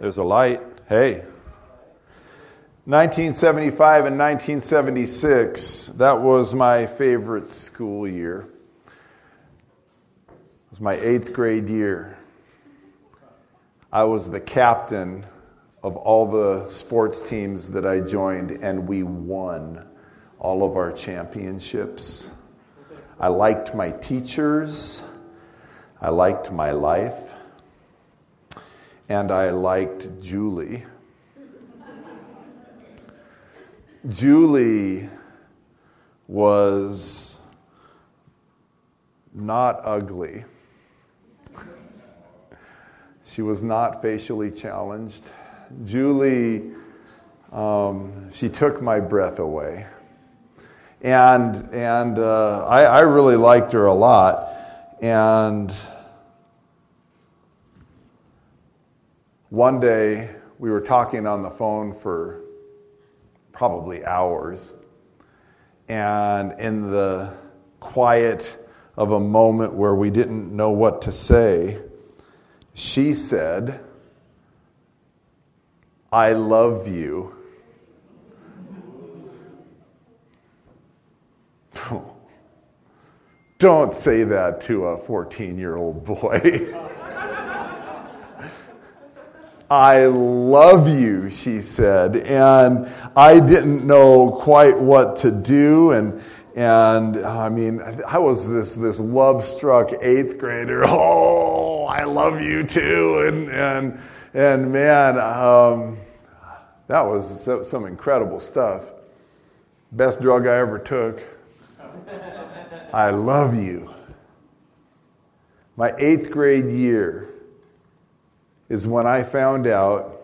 There's a light. Hey. 1975 and 1976, that was my favorite school year. It was my eighth grade year. I was the captain of all the sports teams that I joined, and we won all of our championships. I liked my teachers, I liked my life, and I liked Julie. Julie was not ugly. She was not facially challenged. Julie, um, she took my breath away. And, and uh, I, I really liked her a lot. And one day we were talking on the phone for probably hours. And in the quiet of a moment where we didn't know what to say, she said, I love you. Don't say that to a 14 year old boy. I love you, she said. And I didn't know quite what to do. And, and I mean, I was this, this love struck eighth grader. Oh, I love you too. And, and, and man, um, that was some incredible stuff. Best drug I ever took. I love you. My eighth grade year, is when I found out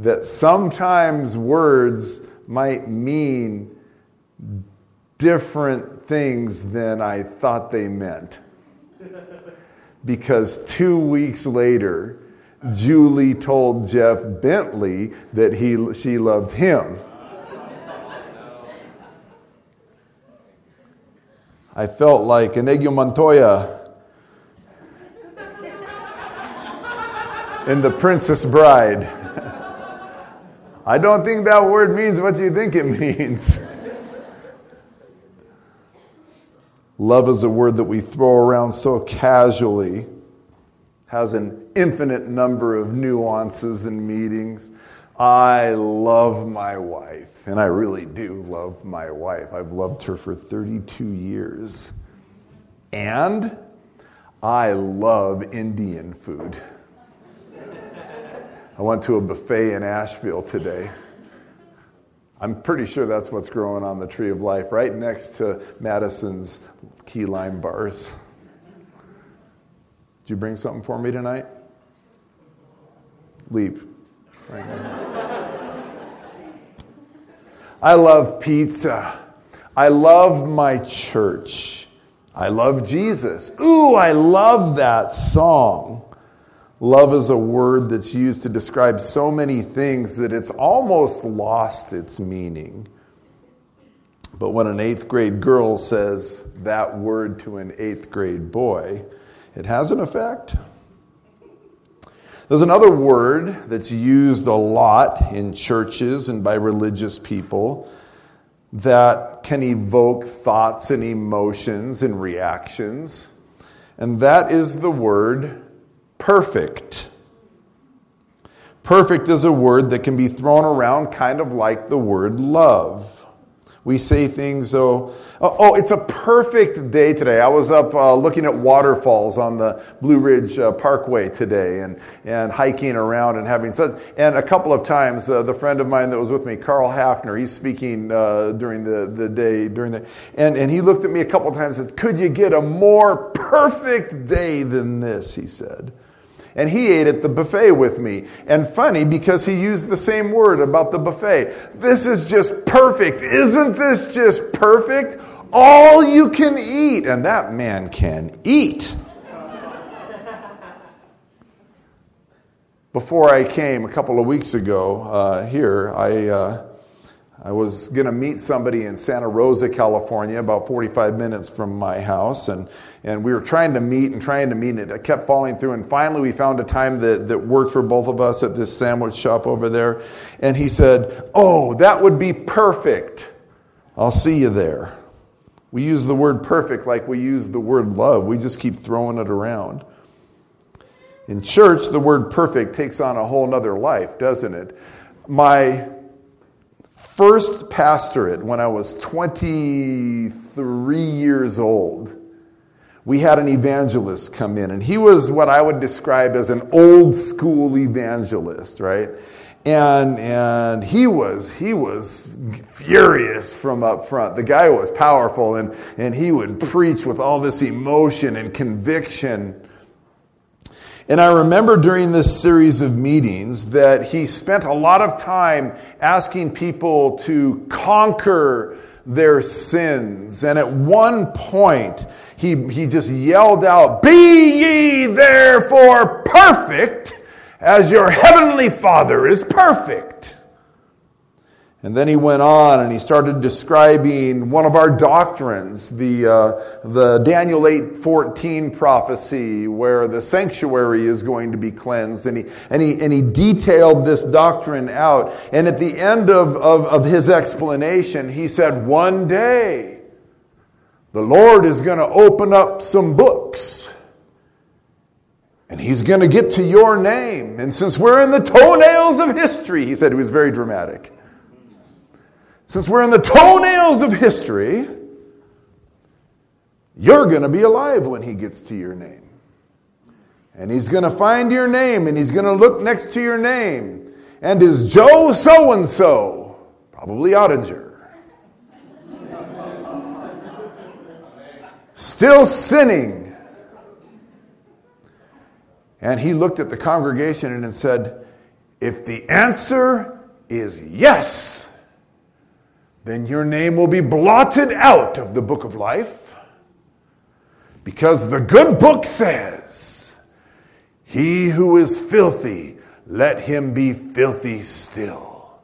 that sometimes words might mean different things than I thought they meant. Because two weeks later, Julie told Jeff Bentley that he, she loved him. I felt like Inigo Montoya in The Princess Bride. I don't think that word means what you think it means. Love is a word that we throw around so casually, has an infinite number of nuances and meanings. I love my wife, and I really do love my wife. I've loved her for 32 years. And I love Indian food. I went to a buffet in Asheville today. I'm pretty sure that's what's growing on the tree of life, right next to Madison's key lime bars. Did you bring something for me tonight? Leave. Right I love pizza. I love my church. I love Jesus. Ooh, I love that song. Love is a word that's used to describe so many things that it's almost lost its meaning. But when an eighth grade girl says that word to an eighth grade boy, it has an effect. There's another word that's used a lot in churches and by religious people that can evoke thoughts and emotions and reactions, and that is the word perfect. Perfect is a word that can be thrown around kind of like the word love. We say things, oh, oh, oh it's a perfect day today. I was up uh, looking at waterfalls on the Blue Ridge uh, Parkway today and, and hiking around and having such. And a couple of times, uh, the friend of mine that was with me, Carl Hafner, he's speaking uh, during the, the day, during the, and, and he looked at me a couple of times and said, Could you get a more perfect day than this? He said and he ate at the buffet with me. And funny because he used the same word about the buffet. This is just perfect. Isn't this just perfect? All you can eat. And that man can eat. Before I came a couple of weeks ago uh, here, I, uh, I was going to meet somebody in Santa Rosa, California, about 45 minutes from my house. And, and we were trying to meet and trying to meet, and it kept falling through. And finally, we found a time that, that worked for both of us at this sandwich shop over there. And he said, Oh, that would be perfect. I'll see you there. We use the word perfect like we use the word love, we just keep throwing it around. In church, the word perfect takes on a whole nother life, doesn't it? My first pastorate, when I was 23 years old, we had an evangelist come in, and he was what I would describe as an old school evangelist, right? And, and he was, he was furious from up front. The guy was powerful and, and he would preach with all this emotion and conviction. And I remember during this series of meetings that he spent a lot of time asking people to conquer their sins. And at one point, he, he just yelled out, Be ye therefore perfect as your heavenly Father is perfect. And then he went on and he started describing one of our doctrines, the, uh, the Daniel 8:14 prophecy, where the sanctuary is going to be cleansed. And he, and he, and he detailed this doctrine out. And at the end of, of, of his explanation, he said, One day, the Lord is going to open up some books. And he's going to get to your name. And since we're in the toenails of history, he said he was very dramatic. Since we're in the toenails of history, you're going to be alive when he gets to your name. And he's going to find your name and he's going to look next to your name. And is Joe so and so? Probably Ottinger. Still sinning. And he looked at the congregation and said, If the answer is yes, then your name will be blotted out of the book of life. Because the good book says, He who is filthy, let him be filthy still.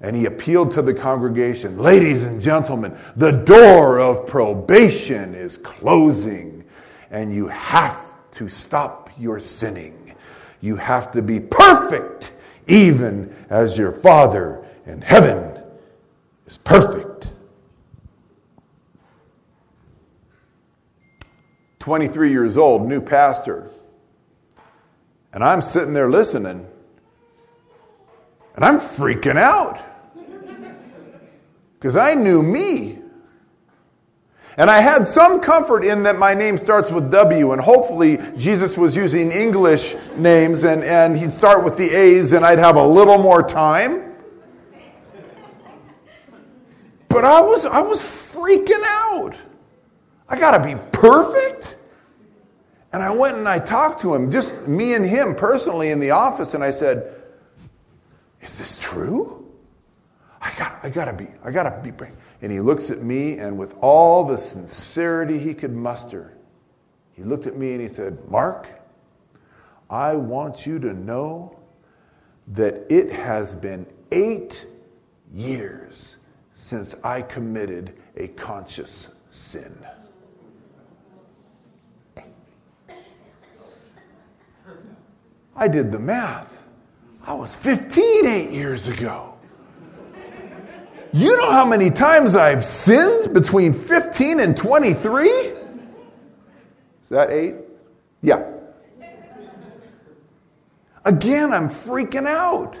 And he appealed to the congregation Ladies and gentlemen, the door of probation is closing, and you have to stop your sinning. You have to be perfect, even as your Father in heaven is perfect. 23 years old, new pastor. And I'm sitting there listening, and I'm freaking out. Because I knew me. And I had some comfort in that my name starts with W, and hopefully Jesus was using English names, and, and he'd start with the A's, and I'd have a little more time. But I was, I was freaking out. I got to be perfect. And I went and I talked to him, just me and him personally in the office, and I said, Is this true? I got, I got to be, I got to be. And he looks at me, and with all the sincerity he could muster, he looked at me and he said, Mark, I want you to know that it has been eight years since I committed a conscious sin. I did the math. I was 15 eight years ago. You know how many times I've sinned between 15 and 23? Is that eight? Yeah. Again, I'm freaking out.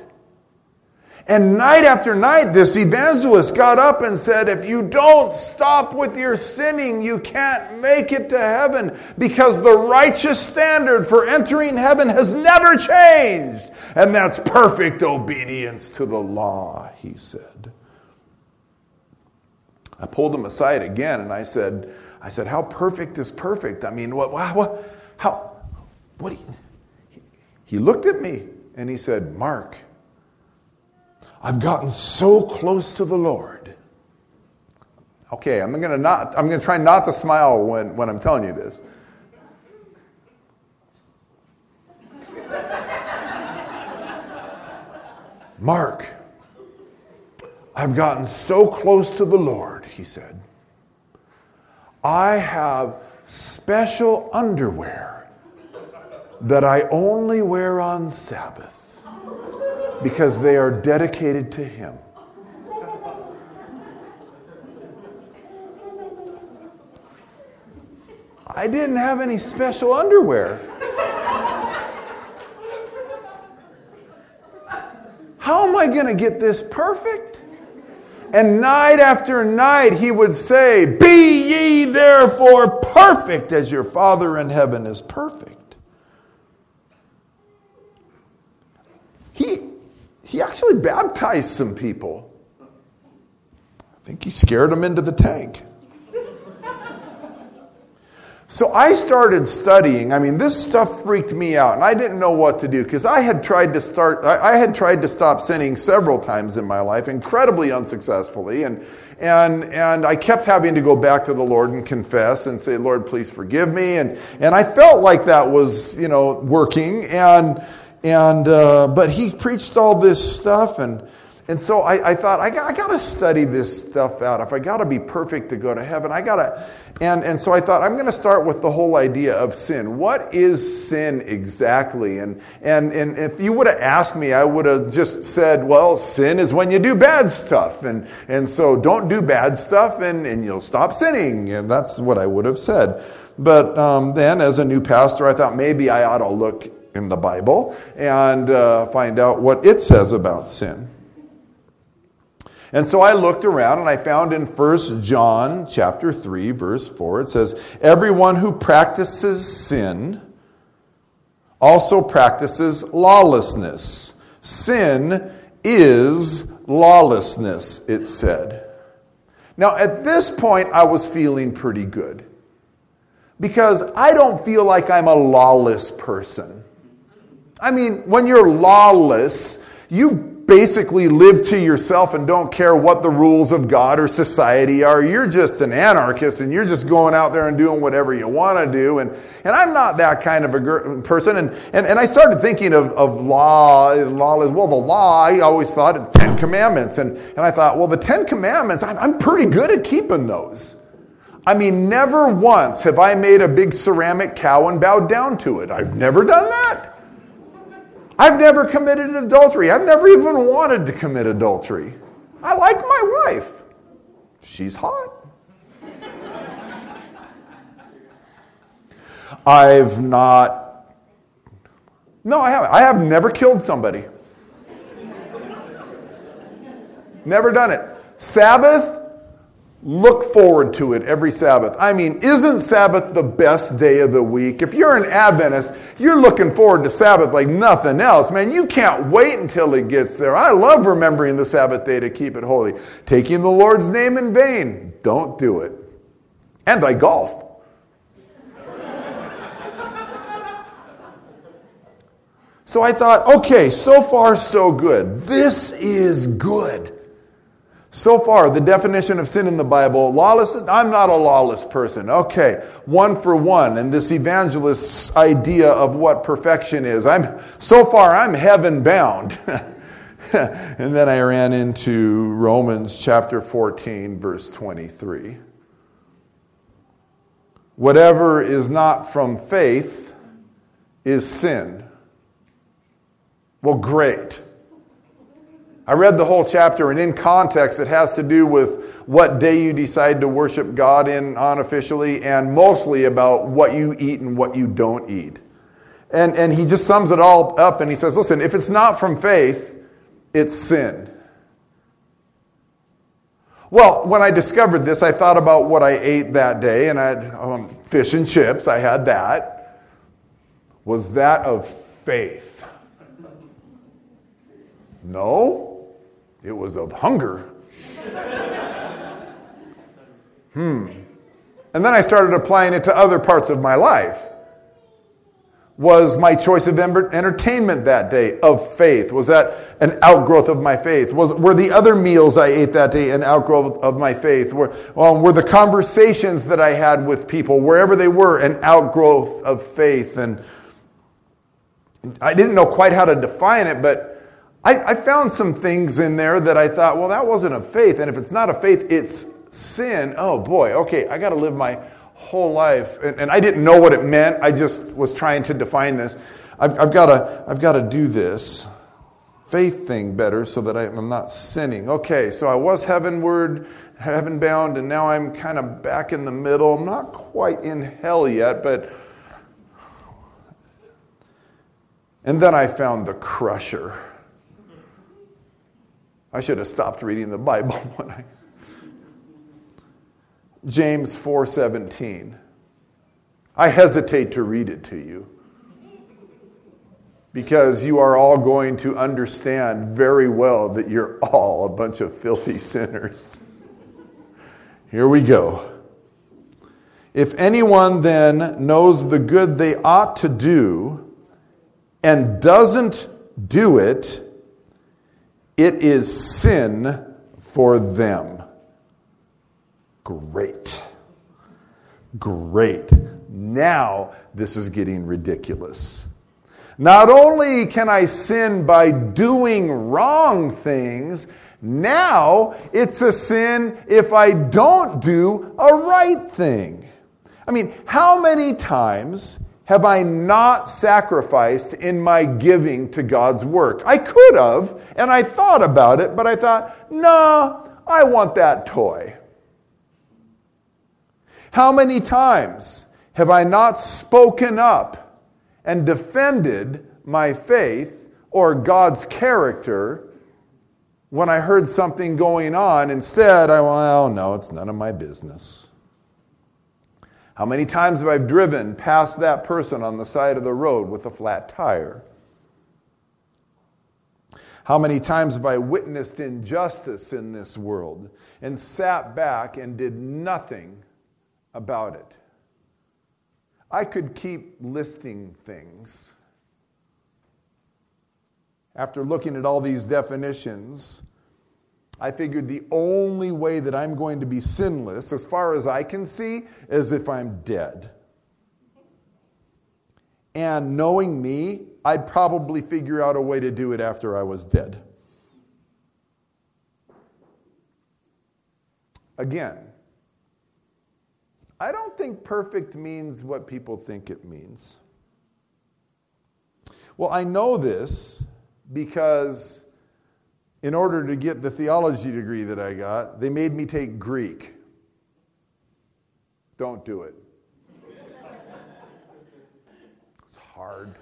And night after night, this evangelist got up and said, If you don't stop with your sinning, you can't make it to heaven because the righteous standard for entering heaven has never changed. And that's perfect obedience to the law, he said. I pulled him aside again and I said, I said, How perfect is perfect? I mean, what, what, how, what? He, he looked at me and he said, Mark, I've gotten so close to the Lord. Okay, I'm gonna not I'm gonna try not to smile when, when I'm telling you this. Mark, I've gotten so close to the Lord, he said. I have special underwear that I only wear on Sabbath because they are dedicated to Him. I didn't have any special underwear. How am I going to get this perfect? And night after night he would say, Be ye therefore perfect as your Father in heaven is perfect. He, he actually baptized some people. I think he scared them into the tank. So I started studying. I mean, this stuff freaked me out, and I didn't know what to do because I had tried to start. I had tried to stop sinning several times in my life, incredibly unsuccessfully, and and and I kept having to go back to the Lord and confess and say, "Lord, please forgive me." And and I felt like that was you know working, and and uh, but he preached all this stuff and. And so I, I thought, I got, I got to study this stuff out. If I got to be perfect to go to heaven, I got to. And, and so I thought, I'm going to start with the whole idea of sin. What is sin exactly? And, and, and if you would have asked me, I would have just said, well, sin is when you do bad stuff. And, and so don't do bad stuff and, and you'll stop sinning. And that's what I would have said. But um, then, as a new pastor, I thought maybe I ought to look in the Bible and uh, find out what it says about sin. And so I looked around and I found in 1 John chapter 3 verse 4 it says everyone who practices sin also practices lawlessness. Sin is lawlessness, it said. Now, at this point, I was feeling pretty good because I don't feel like I'm a lawless person. I mean, when you're lawless, you basically live to yourself and don't care what the rules of God or society are. You're just an anarchist and you're just going out there and doing whatever you want to do. And, and I'm not that kind of a person. And, and, and I started thinking of, of law, law is, well, the law, I always thought of Ten Commandments. And, and I thought, well, the Ten Commandments, I'm pretty good at keeping those. I mean, never once have I made a big ceramic cow and bowed down to it. I've never done that. I've never committed adultery. I've never even wanted to commit adultery. I like my wife. She's hot. I've not. No, I haven't. I have never killed somebody. never done it. Sabbath, Look forward to it every Sabbath. I mean, isn't Sabbath the best day of the week? If you're an Adventist, you're looking forward to Sabbath like nothing else. Man, you can't wait until it gets there. I love remembering the Sabbath day to keep it holy. Taking the Lord's name in vain, don't do it. And I golf. so I thought, okay, so far so good. This is good. So far, the definition of sin in the Bible, lawlessness, I'm not a lawless person. Okay, one for one, and this evangelist's idea of what perfection is. I'm, so far, I'm heaven bound. and then I ran into Romans chapter 14, verse 23. Whatever is not from faith is sin. Well, great. I read the whole chapter, and in context, it has to do with what day you decide to worship God in unofficially, and mostly about what you eat and what you don't eat. And, and he just sums it all up, and he says, Listen, if it's not from faith, it's sin. Well, when I discovered this, I thought about what I ate that day, and I had um, fish and chips. I had that. Was that of faith? No. It was of hunger. hmm. And then I started applying it to other parts of my life. Was my choice of entertainment that day of faith? Was that an outgrowth of my faith? Was, were the other meals I ate that day an outgrowth of my faith? Were, um, were the conversations that I had with people, wherever they were, an outgrowth of faith? And I didn't know quite how to define it, but I, I found some things in there that I thought, well, that wasn't a faith. And if it's not a faith, it's sin. Oh boy, okay, I got to live my whole life. And, and, I didn't know what it meant. I just was trying to define this. I've, I've got to, do this faith thing better so that I, I'm not sinning. Okay, so I was heavenward, heaven bound, and now I'm kind of back in the middle. I'm not quite in hell yet, but. And then I found the crusher. I should have stopped reading the Bible when I. James 4:17. I hesitate to read it to you because you are all going to understand very well that you're all a bunch of filthy sinners. Here we go. If anyone then knows the good they ought to do and doesn't do it, it is sin for them. Great. Great. Now this is getting ridiculous. Not only can I sin by doing wrong things, now it's a sin if I don't do a right thing. I mean, how many times have I not sacrificed in my giving to God's work? I could have, and I thought about it, but I thought, nah, I want that toy. How many times have I not spoken up and defended my faith or God's character when I heard something going on. Instead, I went, well, no, it's none of my business. How many times have I driven past that person on the side of the road with a flat tire? How many times have I witnessed injustice in this world and sat back and did nothing about it? I could keep listing things. After looking at all these definitions, I figured the only way that I'm going to be sinless, as far as I can see, is if I'm dead. And knowing me, I'd probably figure out a way to do it after I was dead. Again, I don't think perfect means what people think it means. Well, I know this because in order to get the theology degree that I got, they made me take Greek. Don't do it. It's hard.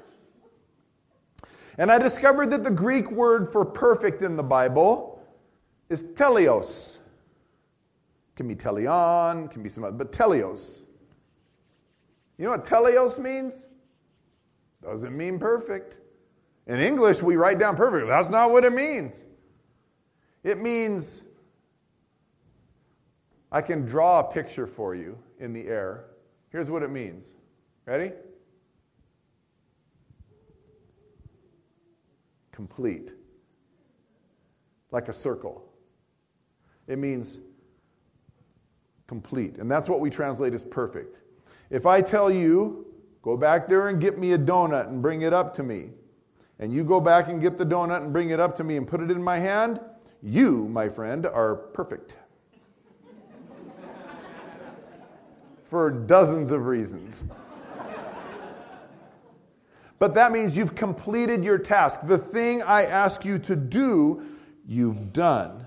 And I discovered that the Greek word for perfect in the Bible is teleos. Can be teleon, can be some other, but teleos. You know what teleos means? Doesn't mean perfect. In English, we write down perfect. That's not what it means. It means I can draw a picture for you in the air. Here's what it means. Ready? Complete. Like a circle. It means complete. And that's what we translate as perfect. If I tell you, go back there and get me a donut and bring it up to me, and you go back and get the donut and bring it up to me and put it in my hand, you, my friend, are perfect. For dozens of reasons. But that means you've completed your task. The thing I ask you to do, you've done.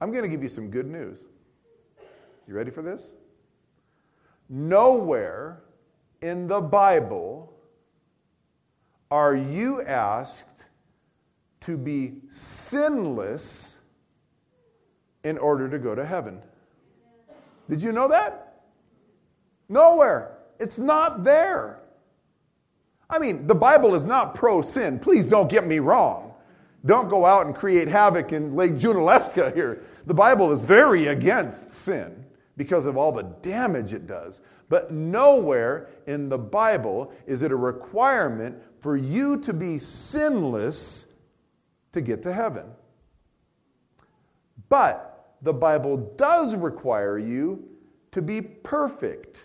I'm going to give you some good news. You ready for this? Nowhere in the Bible are you asked to be sinless in order to go to heaven. Did you know that? Nowhere. It's not there. I mean, the Bible is not pro sin. Please don't get me wrong. Don't go out and create havoc in Lake Junaluska here. The Bible is very against sin because of all the damage it does. But nowhere in the Bible is it a requirement for you to be sinless to get to heaven. But the Bible does require you to be perfect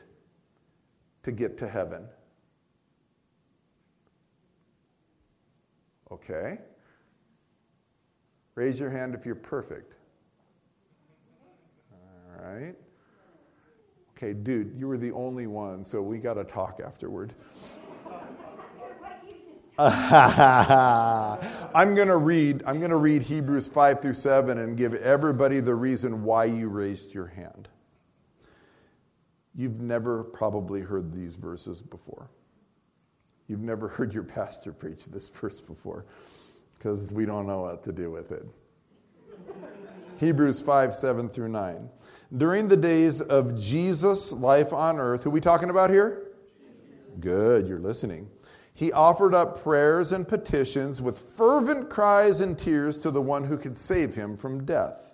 to get to heaven. Okay. Raise your hand if you're perfect. All right. Okay, dude, you were the only one, so we got to talk afterward. I'm going to read I'm going to read Hebrews 5 through 7 and give everybody the reason why you raised your hand. You've never probably heard these verses before. You've never heard your pastor preach this verse before because we don't know what to do with it. Hebrews 5 7 through 9. During the days of Jesus' life on earth, who are we talking about here? Good, you're listening. He offered up prayers and petitions with fervent cries and tears to the one who could save him from death.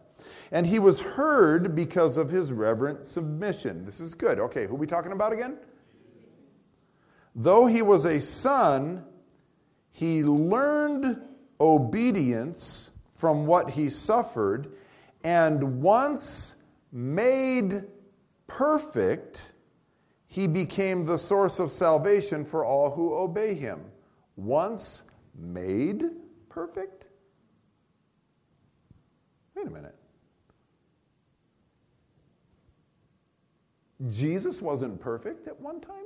And he was heard because of his reverent submission. This is good. Okay, who are we talking about again? Though he was a son, he learned obedience from what he suffered, and once made perfect, he became the source of salvation for all who obey him. Once made perfect? Wait a minute. Jesus wasn't perfect at one time?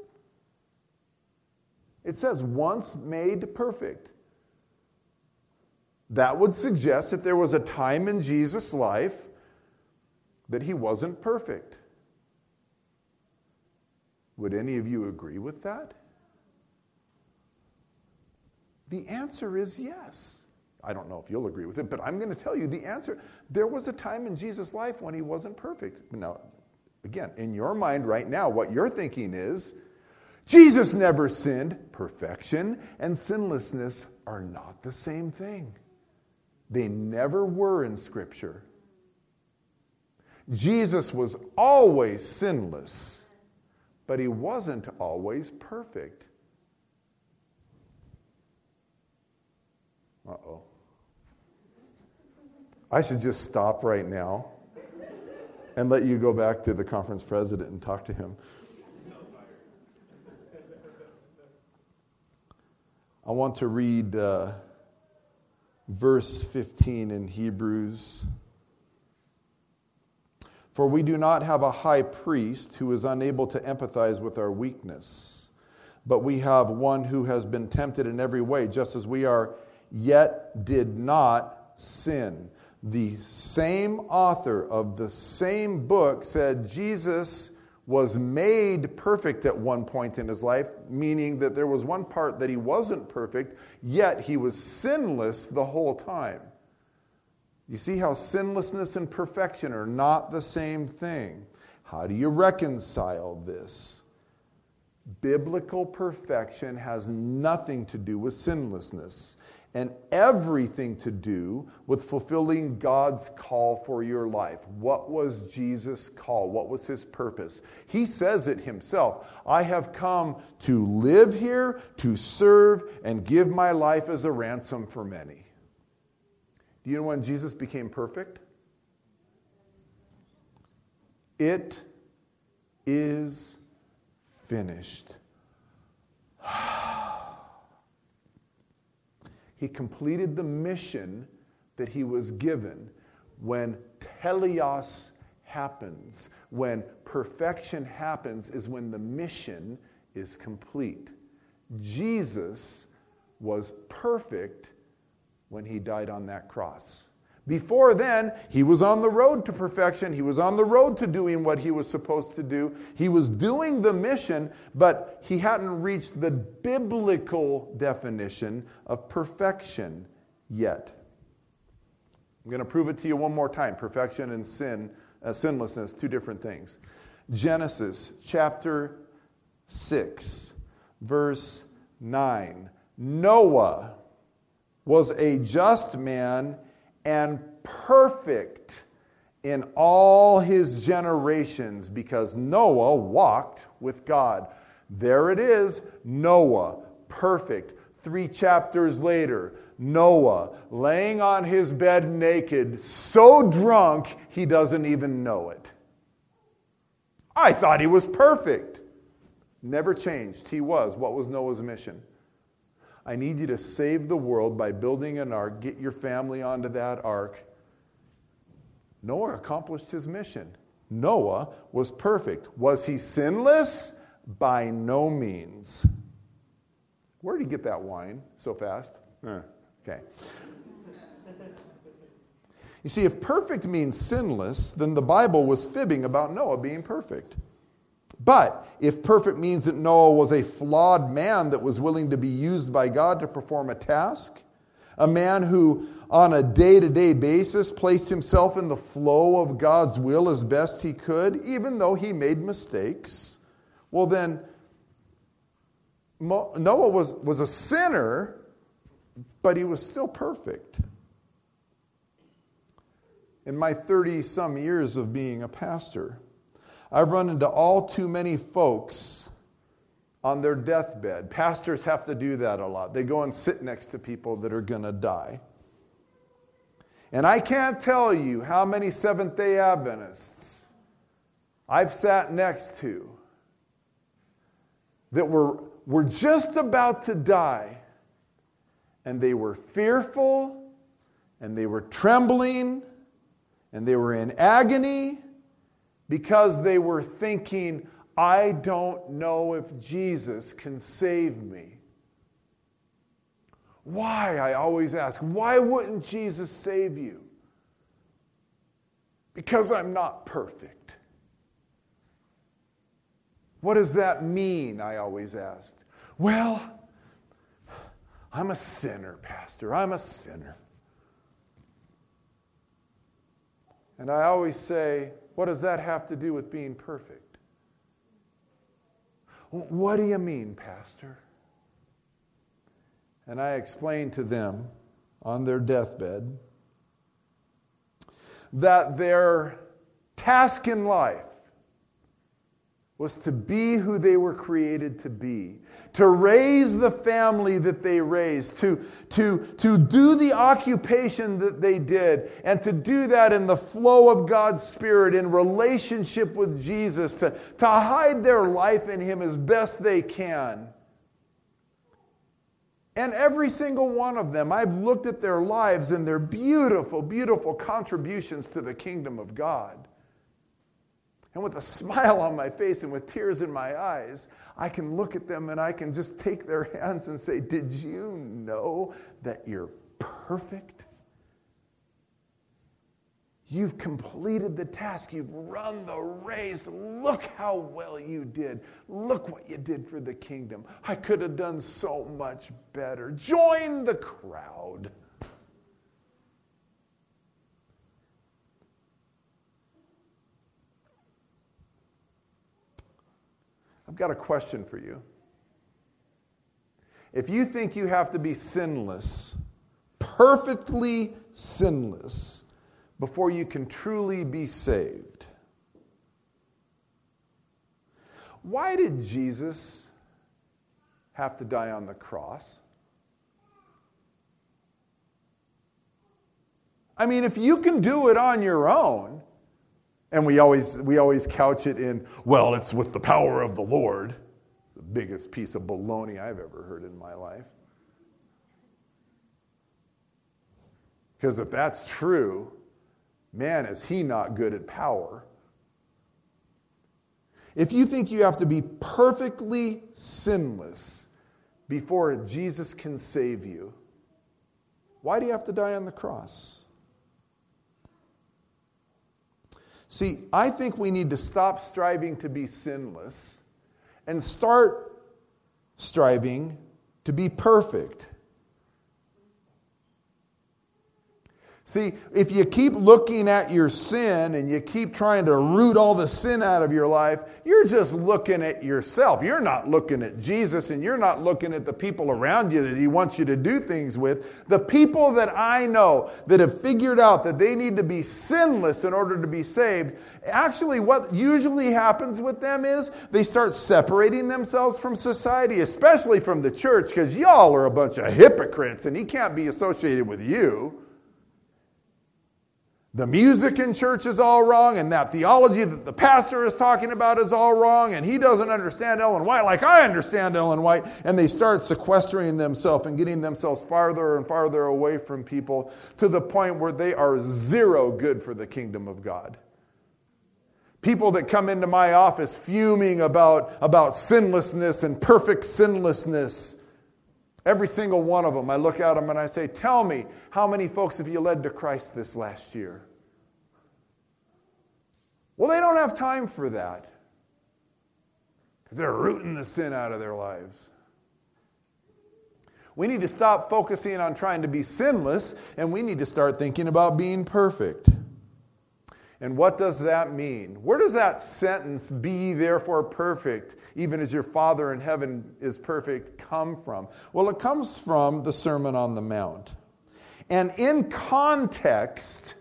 It says once made perfect. That would suggest that there was a time in Jesus' life that he wasn't perfect. Would any of you agree with that? The answer is yes. I don't know if you'll agree with it, but I'm going to tell you the answer. There was a time in Jesus' life when he wasn't perfect. Now, again, in your mind right now, what you're thinking is Jesus never sinned. Perfection and sinlessness are not the same thing, they never were in Scripture. Jesus was always sinless but he wasn't always perfect. Uh oh. I should just stop right now and let you go back to the conference president and talk to him. I want to read uh, verse 15 in Hebrews. For we do not have a high priest who is unable to empathize with our weakness, but we have one who has been tempted in every way, just as we are, yet did not sin. The same author of the same book said Jesus was made perfect at one point in his life, meaning that there was one part that he wasn't perfect, yet he was sinless the whole time. You see how sinlessness and perfection are not the same thing. How do you reconcile this? Biblical perfection has nothing to do with sinlessness and everything to do with fulfilling God's call for your life. What was Jesus' call? What was his purpose? He says it himself I have come to live here, to serve, and give my life as a ransom for many. Do you know when Jesus became perfect? It is finished. he completed the mission that he was given when teleos happens, when perfection happens, is when the mission is complete. Jesus was perfect when he died on that cross. Before then, he was on the road to perfection. He was on the road to doing what he was supposed to do. He was doing the mission, but he hadn't reached the biblical definition of perfection yet. I'm going to prove it to you one more time perfection and sin, uh, sinlessness, two different things. Genesis chapter 6, verse 9. Noah was a just man and perfect in all his generations because Noah walked with God. There it is Noah, perfect. Three chapters later, Noah laying on his bed naked, so drunk he doesn't even know it. I thought he was perfect. Never changed. He was. What was Noah's mission? I need you to save the world by building an ark. Get your family onto that ark. Noah accomplished his mission. Noah was perfect. Was he sinless? By no means. Where did he get that wine so fast? Uh, okay. You see, if perfect means sinless, then the Bible was fibbing about Noah being perfect. But if perfect means that Noah was a flawed man that was willing to be used by God to perform a task, a man who on a day to day basis placed himself in the flow of God's will as best he could, even though he made mistakes, well, then Noah was, was a sinner, but he was still perfect. In my 30 some years of being a pastor, I've run into all too many folks on their deathbed. Pastors have to do that a lot. They go and sit next to people that are going to die. And I can't tell you how many Seventh day Adventists I've sat next to that were, were just about to die, and they were fearful, and they were trembling, and they were in agony because they were thinking, I don't know if Jesus can save me. Why? I always ask, why wouldn't Jesus save you? Because I'm not perfect. What does that mean? I always asked. Well, I'm a sinner, Pastor. I'm a sinner. And I always say, what does that have to do with being perfect? What do you mean, Pastor? And I explained to them on their deathbed that their task in life was to be who they were created to be, to raise the family that they raised, to, to, to do the occupation that they did, and to do that in the flow of God's Spirit, in relationship with Jesus, to, to hide their life in Him as best they can. And every single one of them, I've looked at their lives and their beautiful, beautiful contributions to the kingdom of God. And with a smile on my face and with tears in my eyes, I can look at them and I can just take their hands and say, Did you know that you're perfect? You've completed the task. You've run the race. Look how well you did. Look what you did for the kingdom. I could have done so much better. Join the crowd. I've got a question for you. If you think you have to be sinless, perfectly sinless, before you can truly be saved. Why did Jesus have to die on the cross? I mean, if you can do it on your own, and we always, we always couch it in, well, it's with the power of the Lord. It's the biggest piece of baloney I've ever heard in my life. Because if that's true, Man, is he not good at power? If you think you have to be perfectly sinless before Jesus can save you, why do you have to die on the cross? See, I think we need to stop striving to be sinless and start striving to be perfect. See, if you keep looking at your sin and you keep trying to root all the sin out of your life, you're just looking at yourself. You're not looking at Jesus and you're not looking at the people around you that He wants you to do things with. The people that I know that have figured out that they need to be sinless in order to be saved, actually, what usually happens with them is they start separating themselves from society, especially from the church, because y'all are a bunch of hypocrites and He can't be associated with you. The music in church is all wrong, and that theology that the pastor is talking about is all wrong, and he doesn't understand Ellen White like I understand Ellen White, and they start sequestering themselves and getting themselves farther and farther away from people to the point where they are zero good for the kingdom of God. People that come into my office fuming about, about sinlessness and perfect sinlessness Every single one of them, I look at them and I say, Tell me, how many folks have you led to Christ this last year? Well, they don't have time for that because they're rooting the sin out of their lives. We need to stop focusing on trying to be sinless and we need to start thinking about being perfect. And what does that mean? Where does that sentence, be therefore perfect, even as your Father in heaven is perfect, come from? Well, it comes from the Sermon on the Mount. And in context,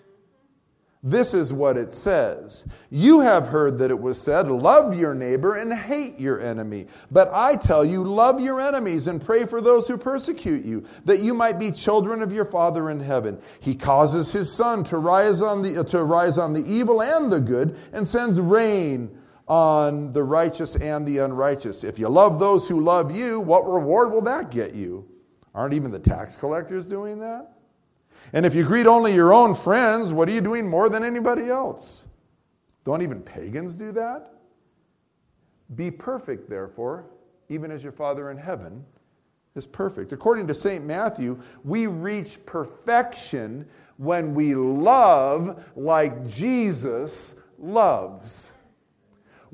this is what it says You have heard that it was said, Love your neighbor and hate your enemy. But I tell you, love your enemies and pray for those who persecute you, that you might be children of your Father in heaven. He causes his sun to rise on the, to rise on the evil and the good, and sends rain on the righteous and the unrighteous. If you love those who love you, what reward will that get you? Aren't even the tax collectors doing that? And if you greet only your own friends, what are you doing more than anybody else? Don't even pagans do that? Be perfect, therefore, even as your Father in heaven is perfect. According to St. Matthew, we reach perfection when we love like Jesus loves.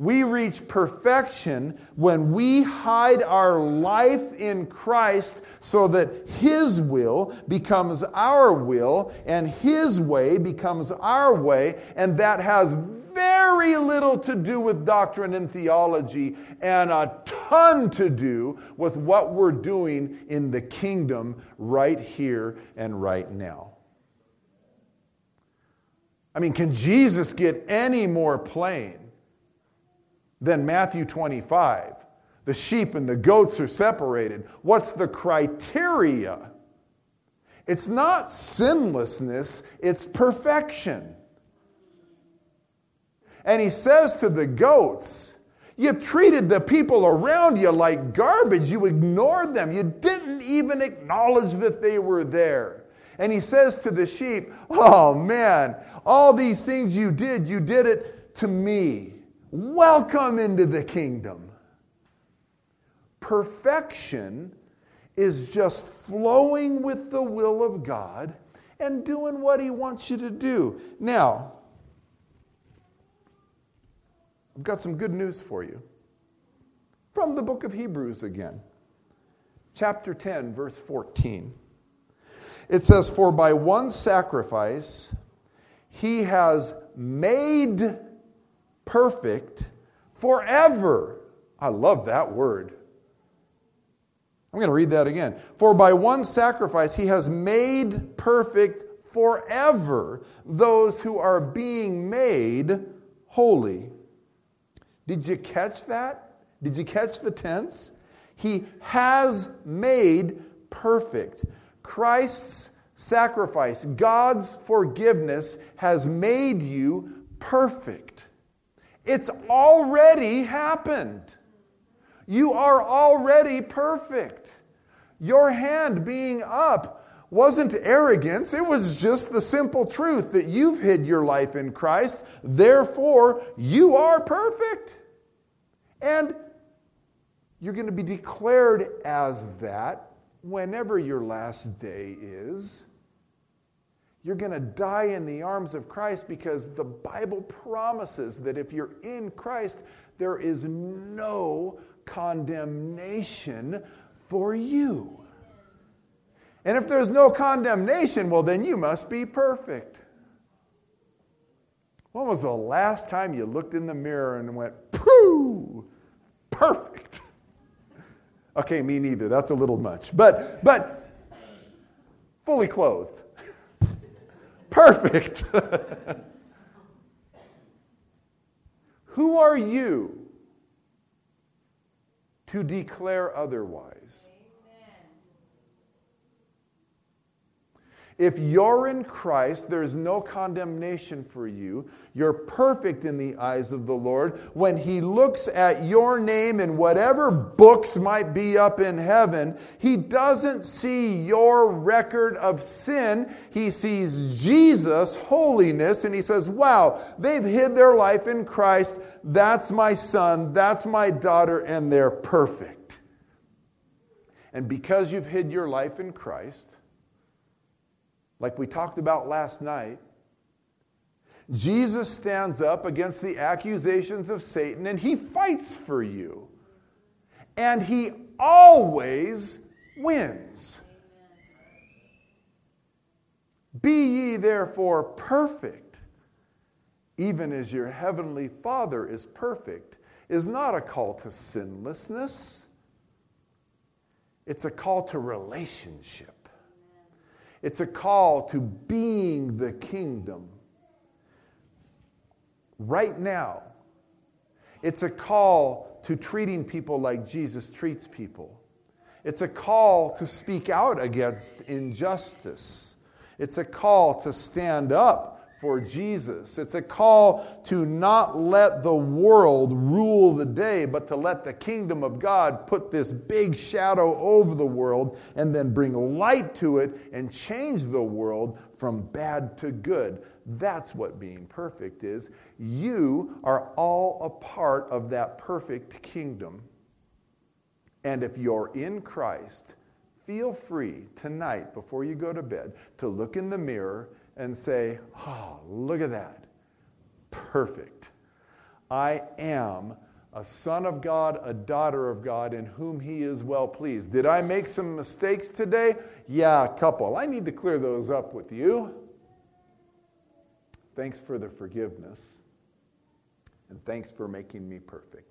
We reach perfection when we hide our life in Christ so that His will becomes our will and His way becomes our way, and that has very little to do with doctrine and theology and a ton to do with what we're doing in the kingdom right here and right now. I mean, can Jesus get any more plain? Than Matthew 25. The sheep and the goats are separated. What's the criteria? It's not sinlessness, it's perfection. And he says to the goats, You treated the people around you like garbage. You ignored them. You didn't even acknowledge that they were there. And he says to the sheep, Oh man, all these things you did, you did it to me. Welcome into the kingdom. Perfection is just flowing with the will of God and doing what He wants you to do. Now, I've got some good news for you from the book of Hebrews again, chapter 10, verse 14. It says, For by one sacrifice he has made perfect forever. I love that word. I'm going to read that again. For by one sacrifice he has made perfect forever those who are being made holy. Did you catch that? Did you catch the tense? He has made perfect. Christ's sacrifice, God's forgiveness, has made you perfect. It's already happened. You are already perfect. Your hand being up wasn't arrogance, it was just the simple truth that you've hid your life in Christ. Therefore, you are perfect. And you're going to be declared as that whenever your last day is. You're going to die in the arms of Christ because the Bible promises that if you're in Christ, there is no condemnation for you. And if there's no condemnation, well, then you must be perfect. When was the last time you looked in the mirror and went, pooh, perfect? Okay, me neither. That's a little much. But, but fully clothed. Perfect. Who are you to declare otherwise? If you're in Christ, there's no condemnation for you. You're perfect in the eyes of the Lord. When He looks at your name in whatever books might be up in heaven, He doesn't see your record of sin. He sees Jesus' holiness and He says, Wow, they've hid their life in Christ. That's my son, that's my daughter, and they're perfect. And because you've hid your life in Christ, like we talked about last night, Jesus stands up against the accusations of Satan and he fights for you. And he always wins. Be ye therefore perfect, even as your heavenly Father is perfect, is not a call to sinlessness, it's a call to relationship. It's a call to being the kingdom right now. It's a call to treating people like Jesus treats people. It's a call to speak out against injustice. It's a call to stand up for Jesus. It's a call to not let the world rule the day, but to let the kingdom of God put this big shadow over the world and then bring light to it and change the world from bad to good. That's what being perfect is. You are all a part of that perfect kingdom. And if you're in Christ, feel free tonight before you go to bed to look in the mirror and say, Oh, look at that. Perfect. I am a son of God, a daughter of God, in whom he is well pleased. Did I make some mistakes today? Yeah, a couple. I need to clear those up with you. Thanks for the forgiveness. And thanks for making me perfect.